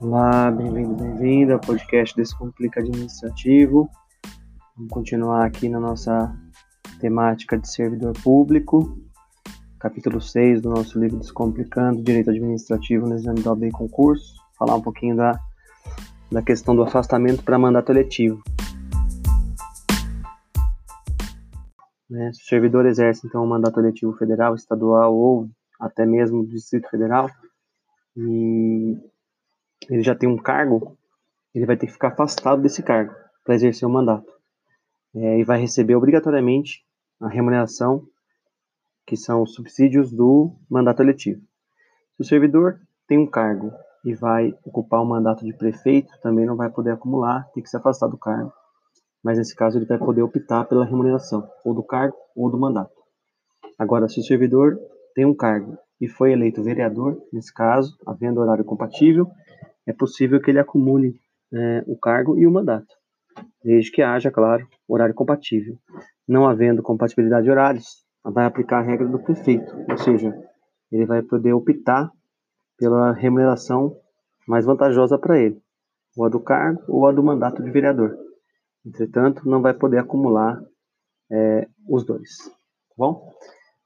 Olá, bem-vindo, bem-vinda ao podcast Descomplica Administrativo. Vamos continuar aqui na nossa temática de servidor público, capítulo 6 do nosso livro Descomplicando Direito Administrativo no Exame da OAB Concurso, falar um pouquinho da, da questão do afastamento para mandato eletivo. Né, se o servidor exerce, então, um mandato eletivo federal, estadual ou até mesmo do Distrito Federal, e ele já tem um cargo, ele vai ter que ficar afastado desse cargo para exercer o mandato. É, e vai receber obrigatoriamente a remuneração, que são os subsídios do mandato eletivo. Se o servidor tem um cargo e vai ocupar o mandato de prefeito, também não vai poder acumular, tem que se afastar do cargo. Mas nesse caso ele vai poder optar pela remuneração, ou do cargo ou do mandato. Agora, se o servidor tem um cargo e foi eleito vereador, nesse caso, havendo horário compatível, é possível que ele acumule é, o cargo e o mandato, desde que haja, claro, horário compatível. Não havendo compatibilidade de horários, vai aplicar a regra do prefeito, ou seja, ele vai poder optar pela remuneração mais vantajosa para ele, ou a do cargo ou a do mandato de vereador. Entretanto, não vai poder acumular é, os dois. Tá bom?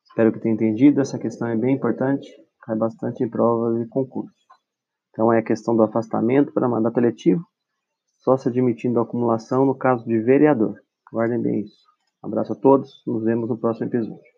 Espero que tenha entendido. Essa questão é bem importante, cai bastante em provas e concursos. Então é a questão do afastamento para mandato eletivo, só se admitindo a acumulação no caso de vereador. Guardem bem isso. Um abraço a todos, nos vemos no próximo episódio.